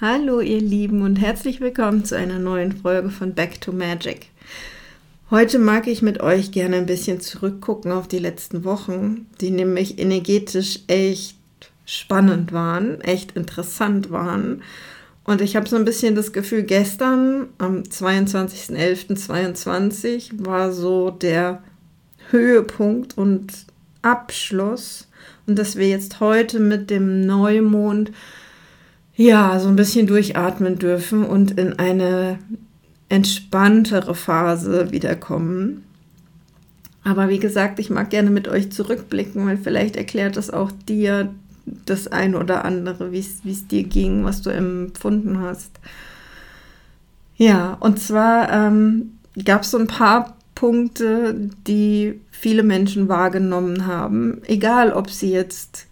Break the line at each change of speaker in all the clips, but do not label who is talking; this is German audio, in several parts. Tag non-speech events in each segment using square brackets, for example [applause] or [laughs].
Hallo ihr Lieben und herzlich willkommen zu einer neuen Folge von Back to Magic. Heute mag ich mit euch gerne ein bisschen zurückgucken auf die letzten Wochen, die nämlich energetisch echt spannend waren, echt interessant waren. Und ich habe so ein bisschen das Gefühl, gestern am 22.11.22 war so der Höhepunkt und Abschluss. Und dass wir jetzt heute mit dem Neumond ja, so ein bisschen durchatmen dürfen und in eine entspanntere Phase wiederkommen. Aber wie gesagt, ich mag gerne mit euch zurückblicken, weil vielleicht erklärt das auch dir das eine oder andere, wie es dir ging, was du empfunden hast. Ja, und zwar ähm, gab es so ein paar Punkte, die viele Menschen wahrgenommen haben, egal ob sie jetzt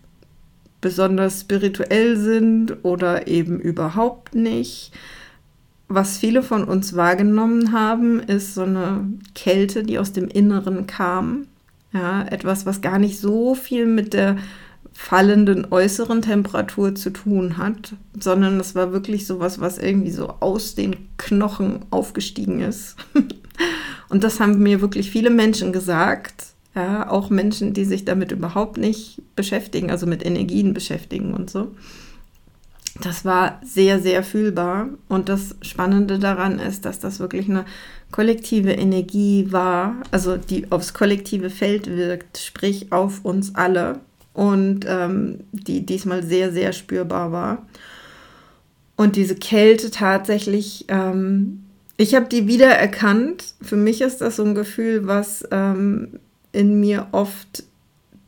besonders spirituell sind oder eben überhaupt nicht. Was viele von uns wahrgenommen haben, ist so eine Kälte, die aus dem Inneren kam. Ja, etwas, was gar nicht so viel mit der fallenden äußeren Temperatur zu tun hat, sondern es war wirklich sowas, was irgendwie so aus den Knochen aufgestiegen ist. [laughs] Und das haben mir wirklich viele Menschen gesagt, ja, auch Menschen, die sich damit überhaupt nicht beschäftigen, also mit Energien beschäftigen und so. Das war sehr, sehr fühlbar. Und das Spannende daran ist, dass das wirklich eine kollektive Energie war, also die aufs kollektive Feld wirkt, sprich auf uns alle. Und ähm, die diesmal sehr, sehr spürbar war. Und diese Kälte tatsächlich, ähm, ich habe die wiedererkannt. Für mich ist das so ein Gefühl, was ähm, in mir oft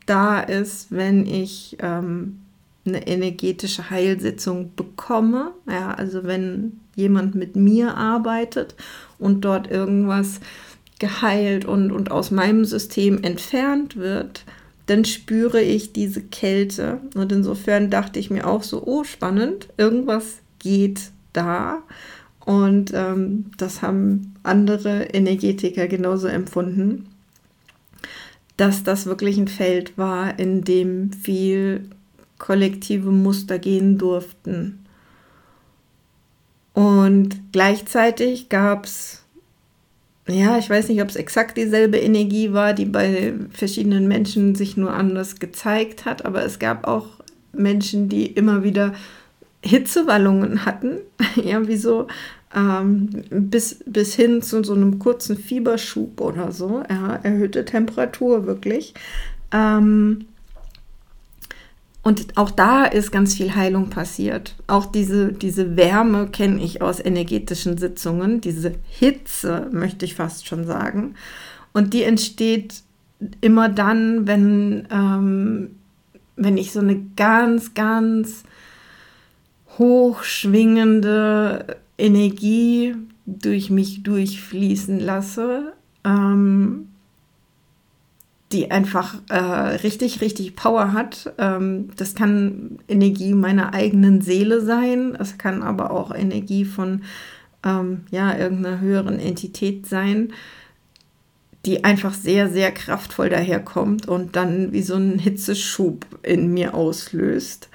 da ist, wenn ich ähm, eine energetische Heilsitzung bekomme. Ja, also wenn jemand mit mir arbeitet und dort irgendwas geheilt und, und aus meinem System entfernt wird, dann spüre ich diese Kälte. Und insofern dachte ich mir auch so, oh, spannend, irgendwas geht da. Und ähm, das haben andere Energetiker genauso empfunden dass das wirklich ein Feld war, in dem viel kollektive Muster gehen durften. Und gleichzeitig gab es, ja, ich weiß nicht, ob es exakt dieselbe Energie war, die bei verschiedenen Menschen sich nur anders gezeigt hat, aber es gab auch Menschen, die immer wieder Hitzewallungen hatten, [laughs] ja, wie so ähm, bis, bis hin zu so einem kurzen Fieberschub oder so, ja, erhöhte Temperatur wirklich. Ähm, und auch da ist ganz viel Heilung passiert. Auch diese, diese Wärme kenne ich aus energetischen Sitzungen, diese Hitze, möchte ich fast schon sagen. Und die entsteht immer dann, wenn, ähm, wenn ich so eine ganz, ganz hochschwingende Energie durch mich durchfließen lasse, ähm, die einfach äh, richtig, richtig Power hat. Ähm, das kann Energie meiner eigenen Seele sein, es kann aber auch Energie von ähm, ja, irgendeiner höheren Entität sein, die einfach sehr, sehr kraftvoll daherkommt und dann wie so einen Hitzeschub in mir auslöst.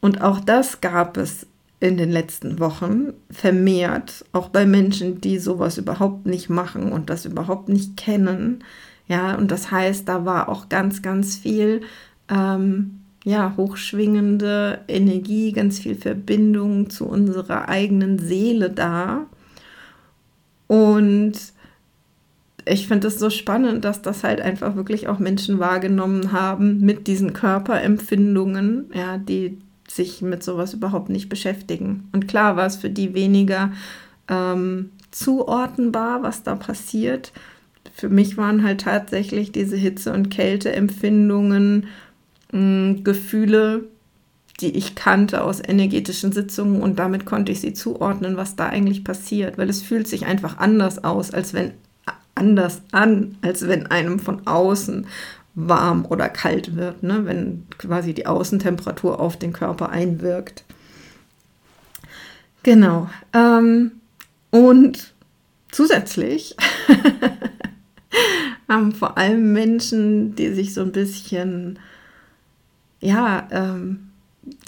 Und auch das gab es in den letzten Wochen vermehrt, auch bei Menschen, die sowas überhaupt nicht machen und das überhaupt nicht kennen. Ja, und das heißt, da war auch ganz, ganz viel, ähm, ja, hochschwingende Energie, ganz viel Verbindung zu unserer eigenen Seele da. Und ich finde es so spannend, dass das halt einfach wirklich auch Menschen wahrgenommen haben mit diesen Körperempfindungen, ja, die sich mit sowas überhaupt nicht beschäftigen. Und klar war es für die weniger ähm, zuordnenbar, was da passiert. Für mich waren halt tatsächlich diese Hitze- und Kälteempfindungen, mh, Gefühle, die ich kannte aus energetischen Sitzungen und damit konnte ich sie zuordnen, was da eigentlich passiert, weil es fühlt sich einfach anders aus, als wenn anders an, als wenn einem von außen warm oder kalt wird, ne? wenn quasi die Außentemperatur auf den Körper einwirkt. Genau. Ähm, und zusätzlich [laughs] haben [laughs] vor allem Menschen, die sich so ein bisschen, ja, ähm,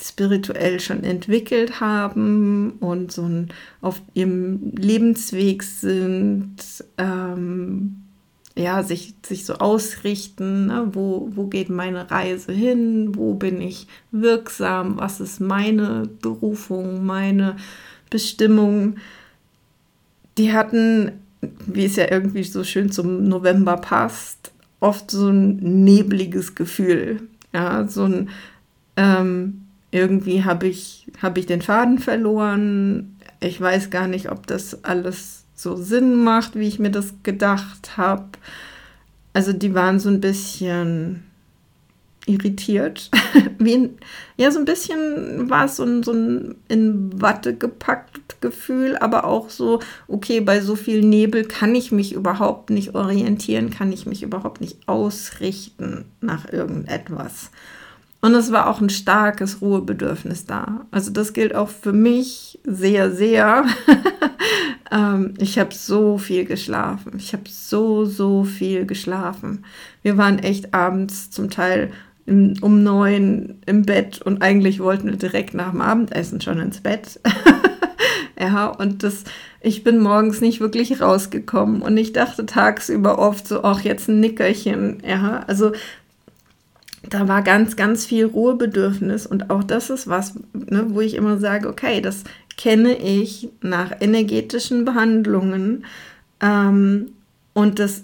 spirituell schon entwickelt haben und so ein, auf ihrem Lebensweg sind, ähm, ja, sich, sich so ausrichten, ne? wo, wo geht meine Reise hin, wo bin ich wirksam, was ist meine Berufung, meine Bestimmung. Die hatten, wie es ja irgendwie so schön zum November passt, oft so ein nebliges Gefühl. Ja, so ein ähm, irgendwie habe ich, hab ich den Faden verloren. Ich weiß gar nicht, ob das alles so Sinn macht, wie ich mir das gedacht habe. Also die waren so ein bisschen irritiert. [laughs] wie ein, ja, so ein bisschen war es so ein, so ein in Watte gepackt Gefühl, aber auch so, okay, bei so viel Nebel kann ich mich überhaupt nicht orientieren, kann ich mich überhaupt nicht ausrichten nach irgendetwas. Und es war auch ein starkes Ruhebedürfnis da. Also das gilt auch für mich sehr, sehr. [laughs] ähm, ich habe so viel geschlafen. Ich habe so, so viel geschlafen. Wir waren echt abends zum Teil um neun im Bett und eigentlich wollten wir direkt nach dem Abendessen schon ins Bett. [laughs] ja, und das, ich bin morgens nicht wirklich rausgekommen und ich dachte tagsüber oft so, ach, jetzt ein Nickerchen. Ja, also da war ganz, ganz viel Ruhebedürfnis und auch das ist was, ne, wo ich immer sage, okay, das kenne ich nach energetischen Behandlungen ähm, und das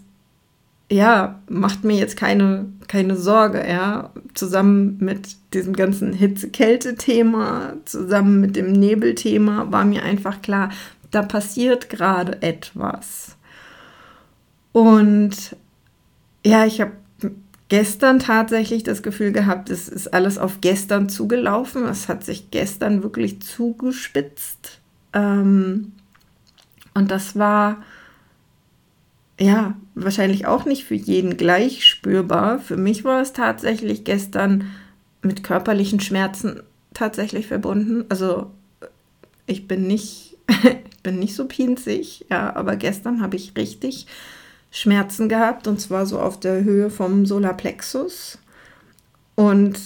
ja, macht mir jetzt keine, keine Sorge, ja, zusammen mit diesem ganzen Hitze-Kälte-Thema, zusammen mit dem Nebelthema war mir einfach klar, da passiert gerade etwas. Und ja, ich habe gestern tatsächlich das Gefühl gehabt, es ist alles auf gestern zugelaufen. Es hat sich gestern wirklich zugespitzt. Ähm, und das war ja wahrscheinlich auch nicht für jeden gleich spürbar. Für mich war es tatsächlich gestern mit körperlichen Schmerzen tatsächlich verbunden. Also ich bin nicht, ich [laughs] bin nicht so pinzig, ja, aber gestern habe ich richtig Schmerzen gehabt und zwar so auf der Höhe vom Solarplexus. Und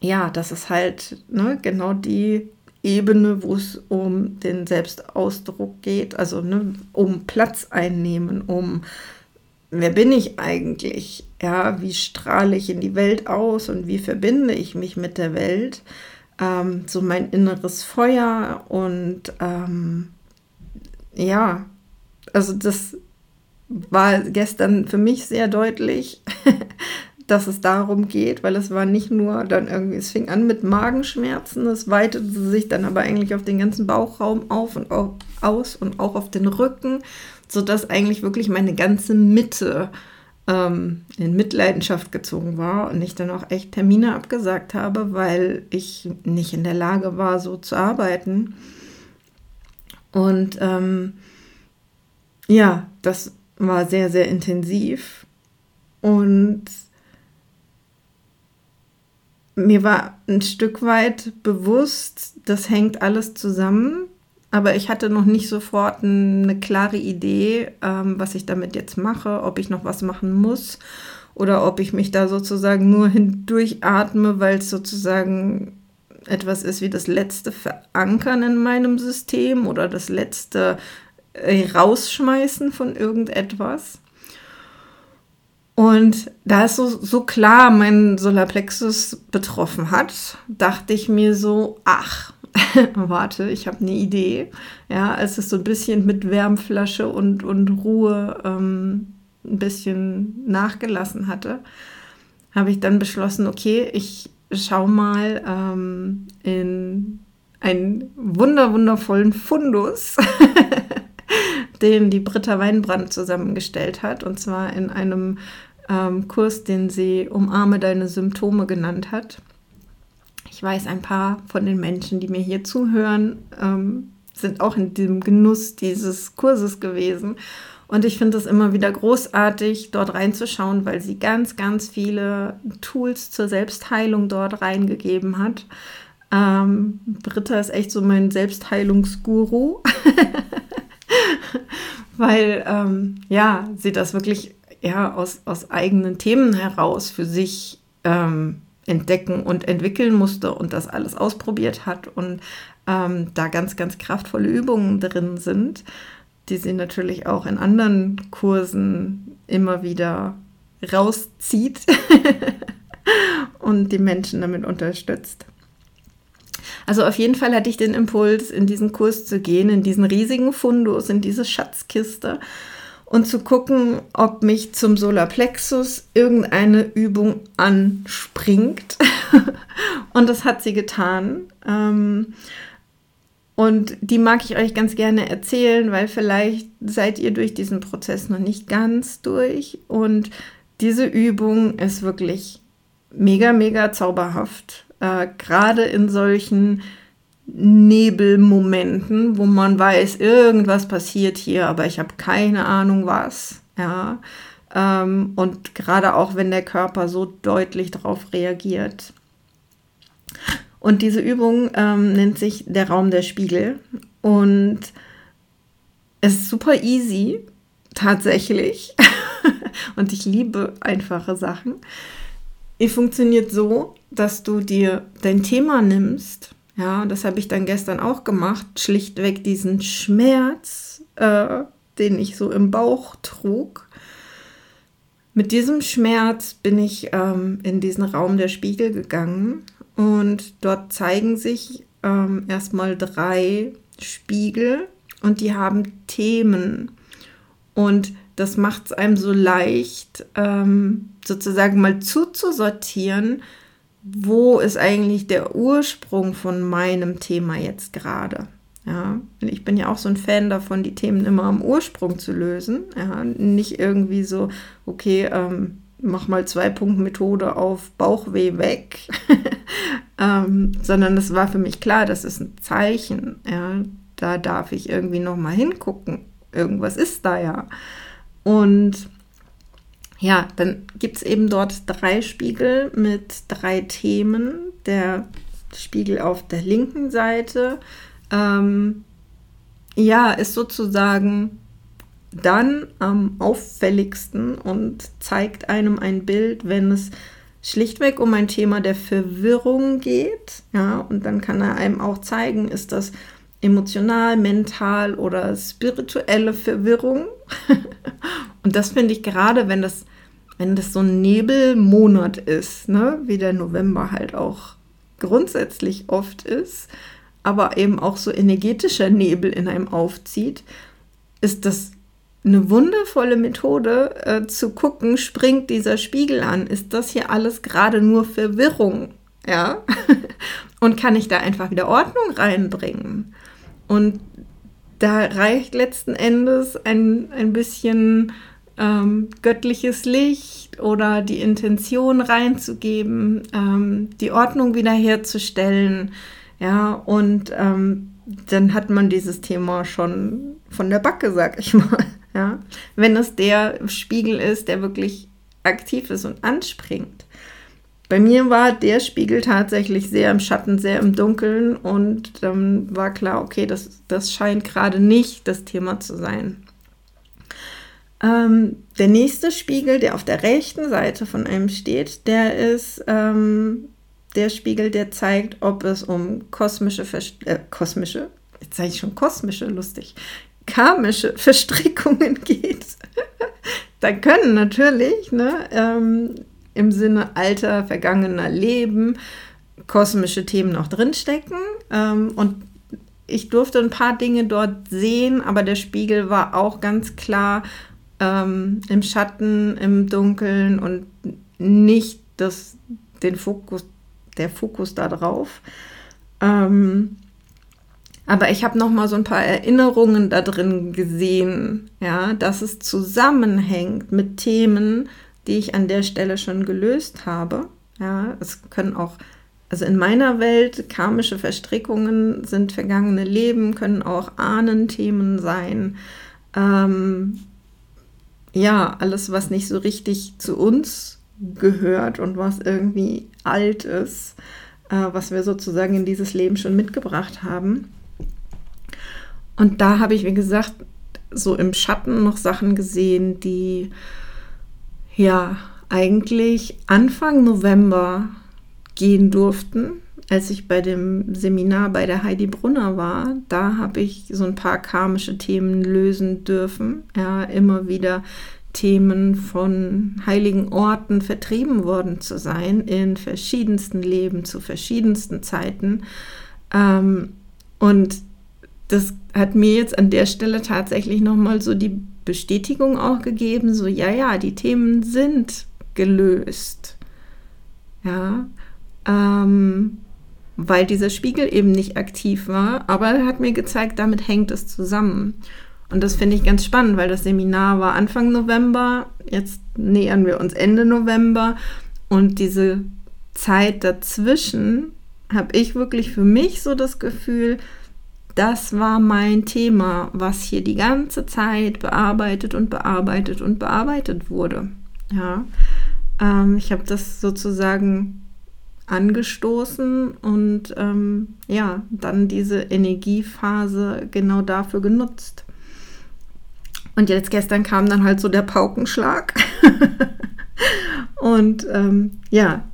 ja, das ist halt ne, genau die Ebene, wo es um den Selbstausdruck geht, also ne, um Platz einnehmen, um wer bin ich eigentlich? Ja, wie strahle ich in die Welt aus und wie verbinde ich mich mit der Welt? Ähm, so mein inneres Feuer und ähm, ja, also das war gestern für mich sehr deutlich, [laughs] dass es darum geht, weil es war nicht nur dann irgendwie, es fing an mit Magenschmerzen, es weitete sich dann aber eigentlich auf den ganzen Bauchraum auf und auf, aus und auch auf den Rücken, sodass eigentlich wirklich meine ganze Mitte ähm, in Mitleidenschaft gezogen war und ich dann auch echt Termine abgesagt habe, weil ich nicht in der Lage war, so zu arbeiten. Und ähm, ja, das war sehr, sehr intensiv. Und mir war ein Stück weit bewusst, das hängt alles zusammen, aber ich hatte noch nicht sofort eine klare Idee, ähm, was ich damit jetzt mache, ob ich noch was machen muss oder ob ich mich da sozusagen nur hindurchatme, weil es sozusagen etwas ist wie das letzte Verankern in meinem System oder das letzte äh, rausschmeißen von irgendetwas. Und da es so, so klar mein Solarplexus betroffen hat, dachte ich mir so, ach, [laughs] warte, ich habe eine Idee. Ja, als es so ein bisschen mit Wärmflasche und, und Ruhe ähm, ein bisschen nachgelassen hatte, habe ich dann beschlossen, okay, ich schaue mal ähm, in einen wunder wundervollen Fundus [laughs] den die Britta Weinbrand zusammengestellt hat. Und zwar in einem ähm, Kurs, den sie Umarme deine Symptome genannt hat. Ich weiß, ein paar von den Menschen, die mir hier zuhören, ähm, sind auch in dem Genuss dieses Kurses gewesen. Und ich finde es immer wieder großartig, dort reinzuschauen, weil sie ganz, ganz viele Tools zur Selbstheilung dort reingegeben hat. Ähm, Britta ist echt so mein Selbstheilungsguru. [laughs] weil ähm, ja, sie das wirklich ja, aus, aus eigenen Themen heraus für sich ähm, entdecken und entwickeln musste und das alles ausprobiert hat und ähm, da ganz, ganz kraftvolle Übungen drin sind, die sie natürlich auch in anderen Kursen immer wieder rauszieht [laughs] und die Menschen damit unterstützt. Also auf jeden Fall hatte ich den Impuls, in diesen Kurs zu gehen, in diesen riesigen Fundus, in diese Schatzkiste und zu gucken, ob mich zum Solarplexus irgendeine Übung anspringt. [laughs] und das hat sie getan. Ähm, und die mag ich euch ganz gerne erzählen, weil vielleicht seid ihr durch diesen Prozess noch nicht ganz durch. Und diese Übung ist wirklich mega, mega zauberhaft. Äh, Gerade in solchen Nebelmomenten, wo man weiß, irgendwas passiert hier, aber ich habe keine Ahnung was. Ja. Ähm, und gerade auch, wenn der Körper so deutlich darauf reagiert. Und diese Übung ähm, nennt sich der Raum der Spiegel. Und es ist super easy, tatsächlich. [laughs] und ich liebe einfache Sachen. Die funktioniert so, dass du dir dein Thema nimmst ja, das habe ich dann gestern auch gemacht. Schlichtweg diesen Schmerz, äh, den ich so im Bauch trug. Mit diesem Schmerz bin ich ähm, in diesen Raum der Spiegel gegangen und dort zeigen sich ähm, erstmal drei Spiegel und die haben Themen. Und das macht es einem so leicht, ähm, sozusagen mal zuzusortieren, wo ist eigentlich der Ursprung von meinem Thema jetzt gerade? Ja, ich bin ja auch so ein Fan davon, die Themen immer am Ursprung zu lösen. Ja, nicht irgendwie so, okay, ähm, mach mal zwei Punkt Methode auf Bauchweh weg, [laughs] ähm, sondern es war für mich klar, das ist ein Zeichen. Ja, da darf ich irgendwie noch mal hingucken. Irgendwas ist da ja. Und ja, dann gibt es eben dort drei Spiegel mit drei Themen. Der Spiegel auf der linken Seite, ähm, ja, ist sozusagen dann am auffälligsten und zeigt einem ein Bild, wenn es schlichtweg um ein Thema der Verwirrung geht. Ja, und dann kann er einem auch zeigen, ist das emotional, mental oder spirituelle Verwirrung. [laughs] und das finde ich gerade, wenn das wenn das so ein Nebelmonat ist, ne, wie der November halt auch grundsätzlich oft ist, aber eben auch so energetischer Nebel in einem aufzieht, ist das eine wundervolle Methode äh, zu gucken, springt dieser Spiegel an, ist das hier alles gerade nur Verwirrung, ja? [laughs] Und kann ich da einfach wieder Ordnung reinbringen? Und da reicht letzten Endes ein, ein bisschen ähm, göttliches Licht oder die Intention reinzugeben, ähm, die Ordnung wiederherzustellen. Ja, und ähm, dann hat man dieses Thema schon von der Backe, sag ich mal. [laughs] Ja, wenn es der Spiegel ist, der wirklich aktiv ist und anspringt. Bei mir war der Spiegel tatsächlich sehr im Schatten, sehr im Dunkeln und dann war klar, okay, das, das scheint gerade nicht das Thema zu sein. Ähm, der nächste Spiegel, der auf der rechten Seite von einem steht, der ist ähm, der Spiegel, der zeigt, ob es um kosmische, Verst äh, kosmische, jetzt sage ich schon kosmische, lustig, karmische [laughs] Verstrickungen geht. [laughs] da können natürlich ne, ähm, im Sinne alter, vergangener Leben kosmische Themen noch drinstecken. Ähm, und ich durfte ein paar Dinge dort sehen, aber der Spiegel war auch ganz klar ähm, im Schatten, im Dunkeln und nicht das, den Fokus, der Fokus da drauf. Ähm, aber ich habe noch mal so ein paar Erinnerungen da drin gesehen, ja, dass es zusammenhängt mit Themen, die ich an der Stelle schon gelöst habe. Ja, es können auch, also in meiner Welt, karmische Verstrickungen sind vergangene Leben, können auch Ahnenthemen sein. Ähm, ja, alles, was nicht so richtig zu uns gehört und was irgendwie alt ist, äh, was wir sozusagen in dieses Leben schon mitgebracht haben. Und da habe ich, wie gesagt, so im Schatten noch Sachen gesehen, die ja eigentlich Anfang November gehen durften. Als ich bei dem Seminar bei der Heidi Brunner war, da habe ich so ein paar karmische Themen lösen dürfen. Ja, immer wieder Themen von heiligen Orten vertrieben worden zu sein in verschiedensten Leben zu verschiedensten Zeiten. Ähm, und das hat mir jetzt an der Stelle tatsächlich nochmal so die Bestätigung auch gegeben, so ja, ja, die Themen sind gelöst. Ja, ähm, weil dieser Spiegel eben nicht aktiv war, aber er hat mir gezeigt, damit hängt es zusammen. Und das finde ich ganz spannend, weil das Seminar war Anfang November, jetzt nähern wir uns Ende November und diese Zeit dazwischen habe ich wirklich für mich so das Gefühl, das war mein Thema, was hier die ganze Zeit bearbeitet und bearbeitet und bearbeitet wurde. Ja, ähm, ich habe das sozusagen angestoßen und ähm, ja, dann diese Energiephase genau dafür genutzt. Und jetzt gestern kam dann halt so der Paukenschlag. [laughs] und ähm, ja,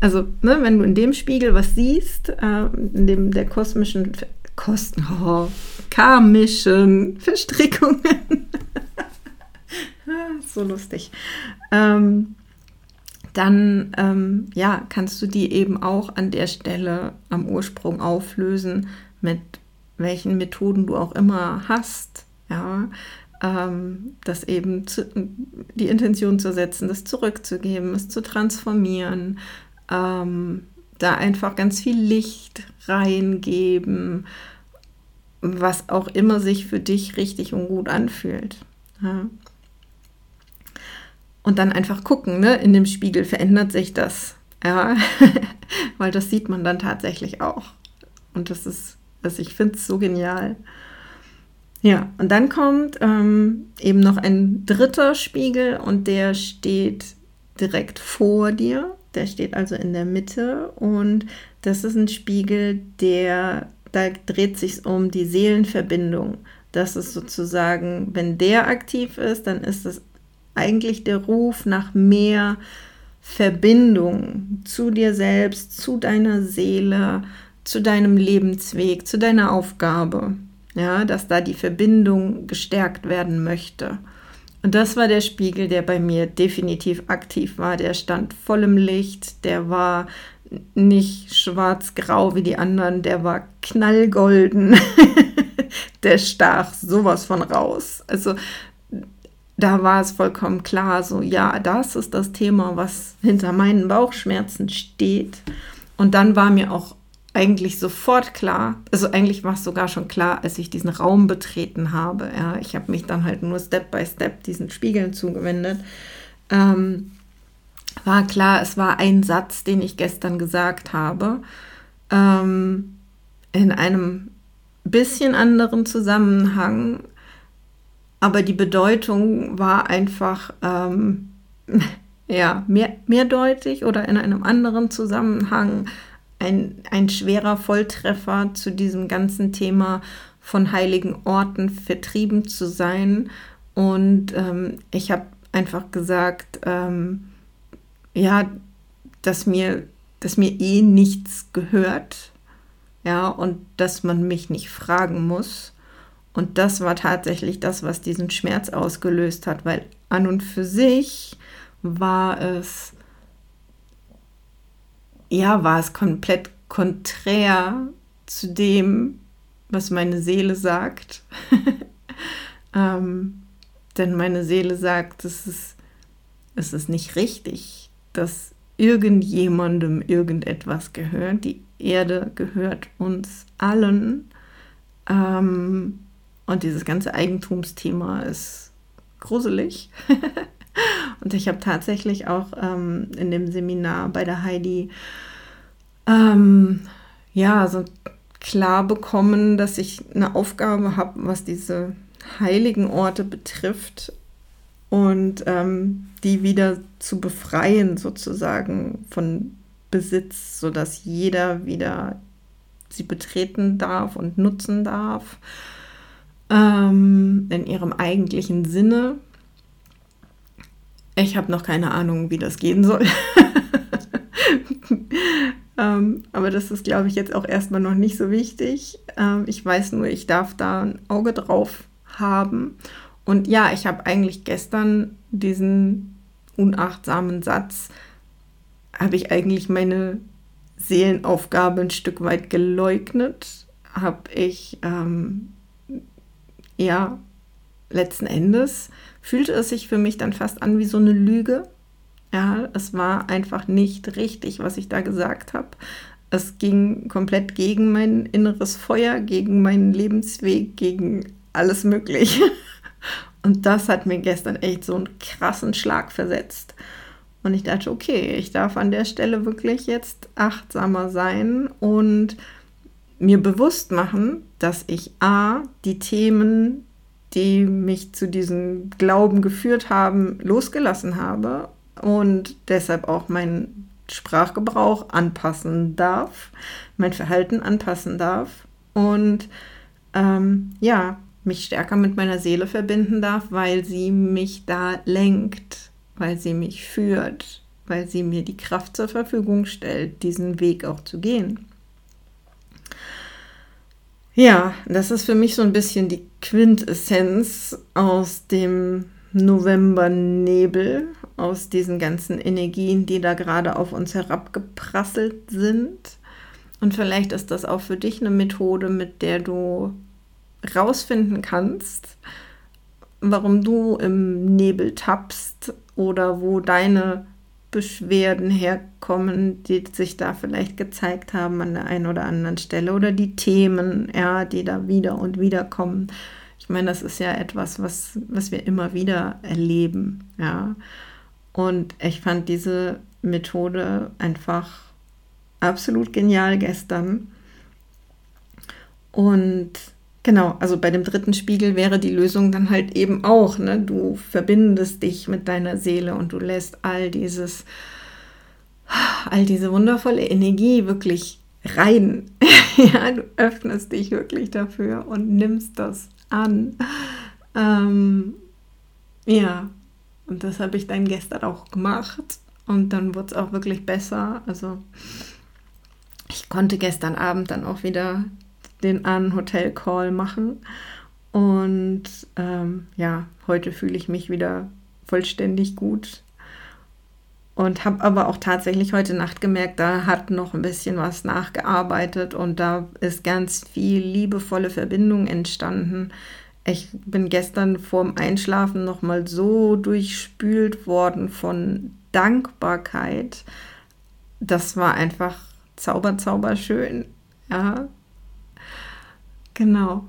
also ne, wenn du in dem Spiegel was siehst, äh, in dem der kosmischen Kosten, oh, karmischen Verstrickungen, [laughs] so lustig, ähm, dann ähm, ja, kannst du die eben auch an der Stelle am Ursprung auflösen, mit welchen Methoden du auch immer hast ja, ähm, das eben zu, die Intention zu setzen, das zurückzugeben, es zu transformieren, ähm, da einfach ganz viel Licht reingeben, was auch immer sich für dich richtig und gut anfühlt. Ja. Und dann einfach gucken, ne? in dem Spiegel verändert sich das. Ja, [laughs] weil das sieht man dann tatsächlich auch. Und das ist, also ich finde es so genial. Ja, und dann kommt ähm, eben noch ein dritter Spiegel und der steht direkt vor dir. Der steht also in der Mitte und das ist ein Spiegel, der, da dreht sich um die Seelenverbindung. Das ist sozusagen, wenn der aktiv ist, dann ist es eigentlich der Ruf nach mehr Verbindung zu dir selbst, zu deiner Seele, zu deinem Lebensweg, zu deiner Aufgabe ja, dass da die Verbindung gestärkt werden möchte. Und das war der Spiegel, der bei mir definitiv aktiv war. Der stand voll im Licht, der war nicht schwarz-grau wie die anderen, der war knallgolden. [laughs] der stach sowas von raus. Also da war es vollkommen klar, so ja, das ist das Thema, was hinter meinen Bauchschmerzen steht. Und dann war mir auch eigentlich sofort klar, also eigentlich war es sogar schon klar, als ich diesen Raum betreten habe. Ja, ich habe mich dann halt nur Step by Step diesen Spiegeln zugewendet. Ähm, war klar, es war ein Satz, den ich gestern gesagt habe, ähm, in einem bisschen anderen Zusammenhang, aber die Bedeutung war einfach ähm, [laughs] ja mehr, mehrdeutig oder in einem anderen Zusammenhang ein, ein schwerer Volltreffer zu diesem ganzen Thema von heiligen Orten vertrieben zu sein. Und ähm, ich habe einfach gesagt, ähm, ja, dass mir, dass mir eh nichts gehört, ja, und dass man mich nicht fragen muss. Und das war tatsächlich das, was diesen Schmerz ausgelöst hat, weil an und für sich war es ja, war es komplett konträr zu dem, was meine Seele sagt. [laughs] ähm, denn meine Seele sagt, es ist, es ist nicht richtig, dass irgendjemandem irgendetwas gehört. Die Erde gehört uns allen. Ähm, und dieses ganze Eigentumsthema ist gruselig. [laughs] Und ich habe tatsächlich auch ähm, in dem Seminar bei der Heidi ähm, ja so klar bekommen, dass ich eine Aufgabe habe, was diese heiligen Orte betrifft und ähm, die wieder zu befreien sozusagen von Besitz, sodass jeder wieder sie betreten darf und nutzen darf. Ähm, in ihrem eigentlichen Sinne. Ich habe noch keine Ahnung, wie das gehen soll. [laughs] ähm, aber das ist, glaube ich, jetzt auch erstmal noch nicht so wichtig. Ähm, ich weiß nur, ich darf da ein Auge drauf haben. Und ja, ich habe eigentlich gestern diesen unachtsamen Satz, habe ich eigentlich meine Seelenaufgabe ein Stück weit geleugnet, habe ich ähm, ja letzten Endes fühlte es sich für mich dann fast an wie so eine Lüge. Ja, es war einfach nicht richtig, was ich da gesagt habe. Es ging komplett gegen mein inneres Feuer, gegen meinen Lebensweg, gegen alles Mögliche. [laughs] Und das hat mir gestern echt so einen krassen Schlag versetzt. Und ich dachte, okay, ich darf an der Stelle wirklich jetzt achtsamer sein und mir bewusst machen, dass ich A, die Themen, die mich zu diesem Glauben geführt haben, losgelassen habe und deshalb auch meinen Sprachgebrauch anpassen darf, mein Verhalten anpassen darf und ähm, ja, mich stärker mit meiner Seele verbinden darf, weil sie mich da lenkt, weil sie mich führt, weil sie mir die Kraft zur Verfügung stellt, diesen Weg auch zu gehen. Ja, das ist für mich so ein bisschen die Quintessenz aus dem Novembernebel, aus diesen ganzen Energien, die da gerade auf uns herabgeprasselt sind. Und vielleicht ist das auch für dich eine Methode, mit der du rausfinden kannst, warum du im Nebel tappst oder wo deine Beschwerden herkommen, die sich da vielleicht gezeigt haben an der einen oder anderen Stelle oder die Themen, ja, die da wieder und wieder kommen. Ich meine, das ist ja etwas, was, was wir immer wieder erleben, ja. Und ich fand diese Methode einfach absolut genial gestern. Und Genau, also bei dem dritten Spiegel wäre die Lösung dann halt eben auch, ne? Du verbindest dich mit deiner Seele und du lässt all dieses, all diese wundervolle Energie wirklich rein. [laughs] ja, du öffnest dich wirklich dafür und nimmst das an. Ähm, ja, und das habe ich dann gestern auch gemacht. Und dann wurde es auch wirklich besser. Also ich konnte gestern Abend dann auch wieder den einen Hotel-Call machen. Und ähm, ja, heute fühle ich mich wieder vollständig gut. Und habe aber auch tatsächlich heute Nacht gemerkt, da hat noch ein bisschen was nachgearbeitet und da ist ganz viel liebevolle Verbindung entstanden. Ich bin gestern vorm Einschlafen noch mal so durchspült worden von Dankbarkeit. Das war einfach zauber, zauberschön. Ja, Genau.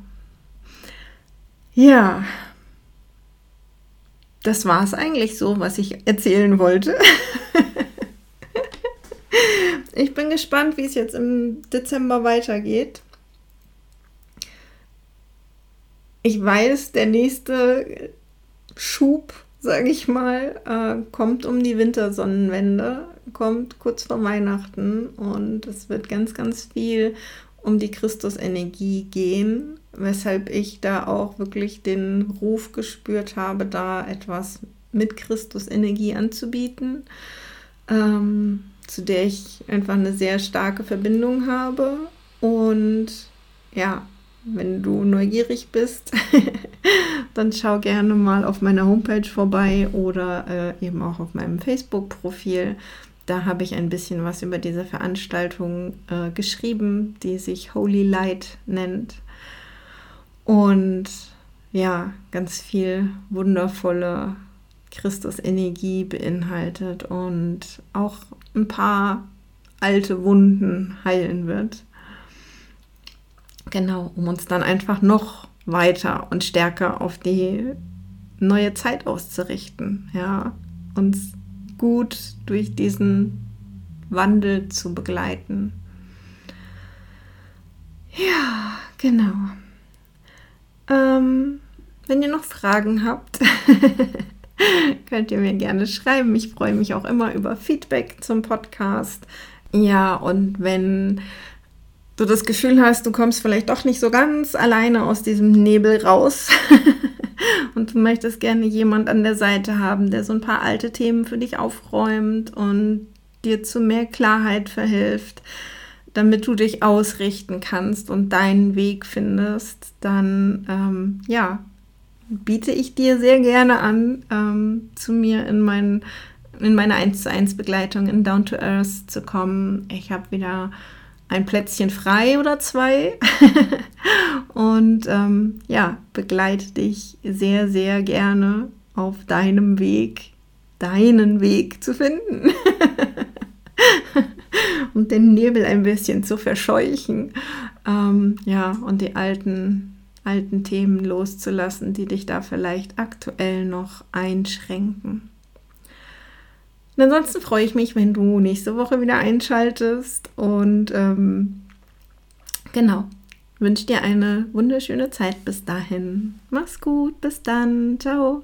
Ja, das war es eigentlich so, was ich erzählen wollte. [laughs] ich bin gespannt, wie es jetzt im Dezember weitergeht. Ich weiß, der nächste Schub, sage ich mal, äh, kommt um die Wintersonnenwende, kommt kurz vor Weihnachten und es wird ganz, ganz viel um die Christusenergie gehen, weshalb ich da auch wirklich den Ruf gespürt habe, da etwas mit Christusenergie anzubieten, ähm, zu der ich einfach eine sehr starke Verbindung habe. Und ja, wenn du neugierig bist, [laughs] dann schau gerne mal auf meiner Homepage vorbei oder äh, eben auch auf meinem Facebook-Profil da habe ich ein bisschen was über diese Veranstaltung äh, geschrieben, die sich Holy Light nennt. Und ja, ganz viel wundervolle Christus-Energie beinhaltet und auch ein paar alte Wunden heilen wird. Genau, um uns dann einfach noch weiter und stärker auf die neue Zeit auszurichten, ja, uns gut durch diesen Wandel zu begleiten. Ja, genau. Ähm, wenn ihr noch Fragen habt, [laughs] könnt ihr mir gerne schreiben. Ich freue mich auch immer über Feedback zum Podcast. Ja, und wenn du das Gefühl hast, du kommst vielleicht doch nicht so ganz alleine aus diesem Nebel raus, [laughs] und du möchtest gerne jemand an der Seite haben, der so ein paar alte Themen für dich aufräumt und dir zu mehr Klarheit verhilft, damit du dich ausrichten kannst und deinen Weg findest, dann ähm, ja, biete ich dir sehr gerne an, ähm, zu mir in, mein, in meine 1 zu 1 Begleitung in Down to Earth zu kommen. Ich habe wieder ein Plätzchen frei oder zwei [laughs] und ähm, ja, begleite dich sehr, sehr gerne auf deinem Weg, deinen Weg zu finden. [laughs] und den Nebel ein bisschen zu verscheuchen. Ähm, ja, und die alten, alten Themen loszulassen, die dich da vielleicht aktuell noch einschränken. Und ansonsten freue ich mich, wenn du nächste Woche wieder einschaltest. Und ähm, genau, wünsche dir eine wunderschöne Zeit bis dahin. Mach's gut, bis dann. Ciao.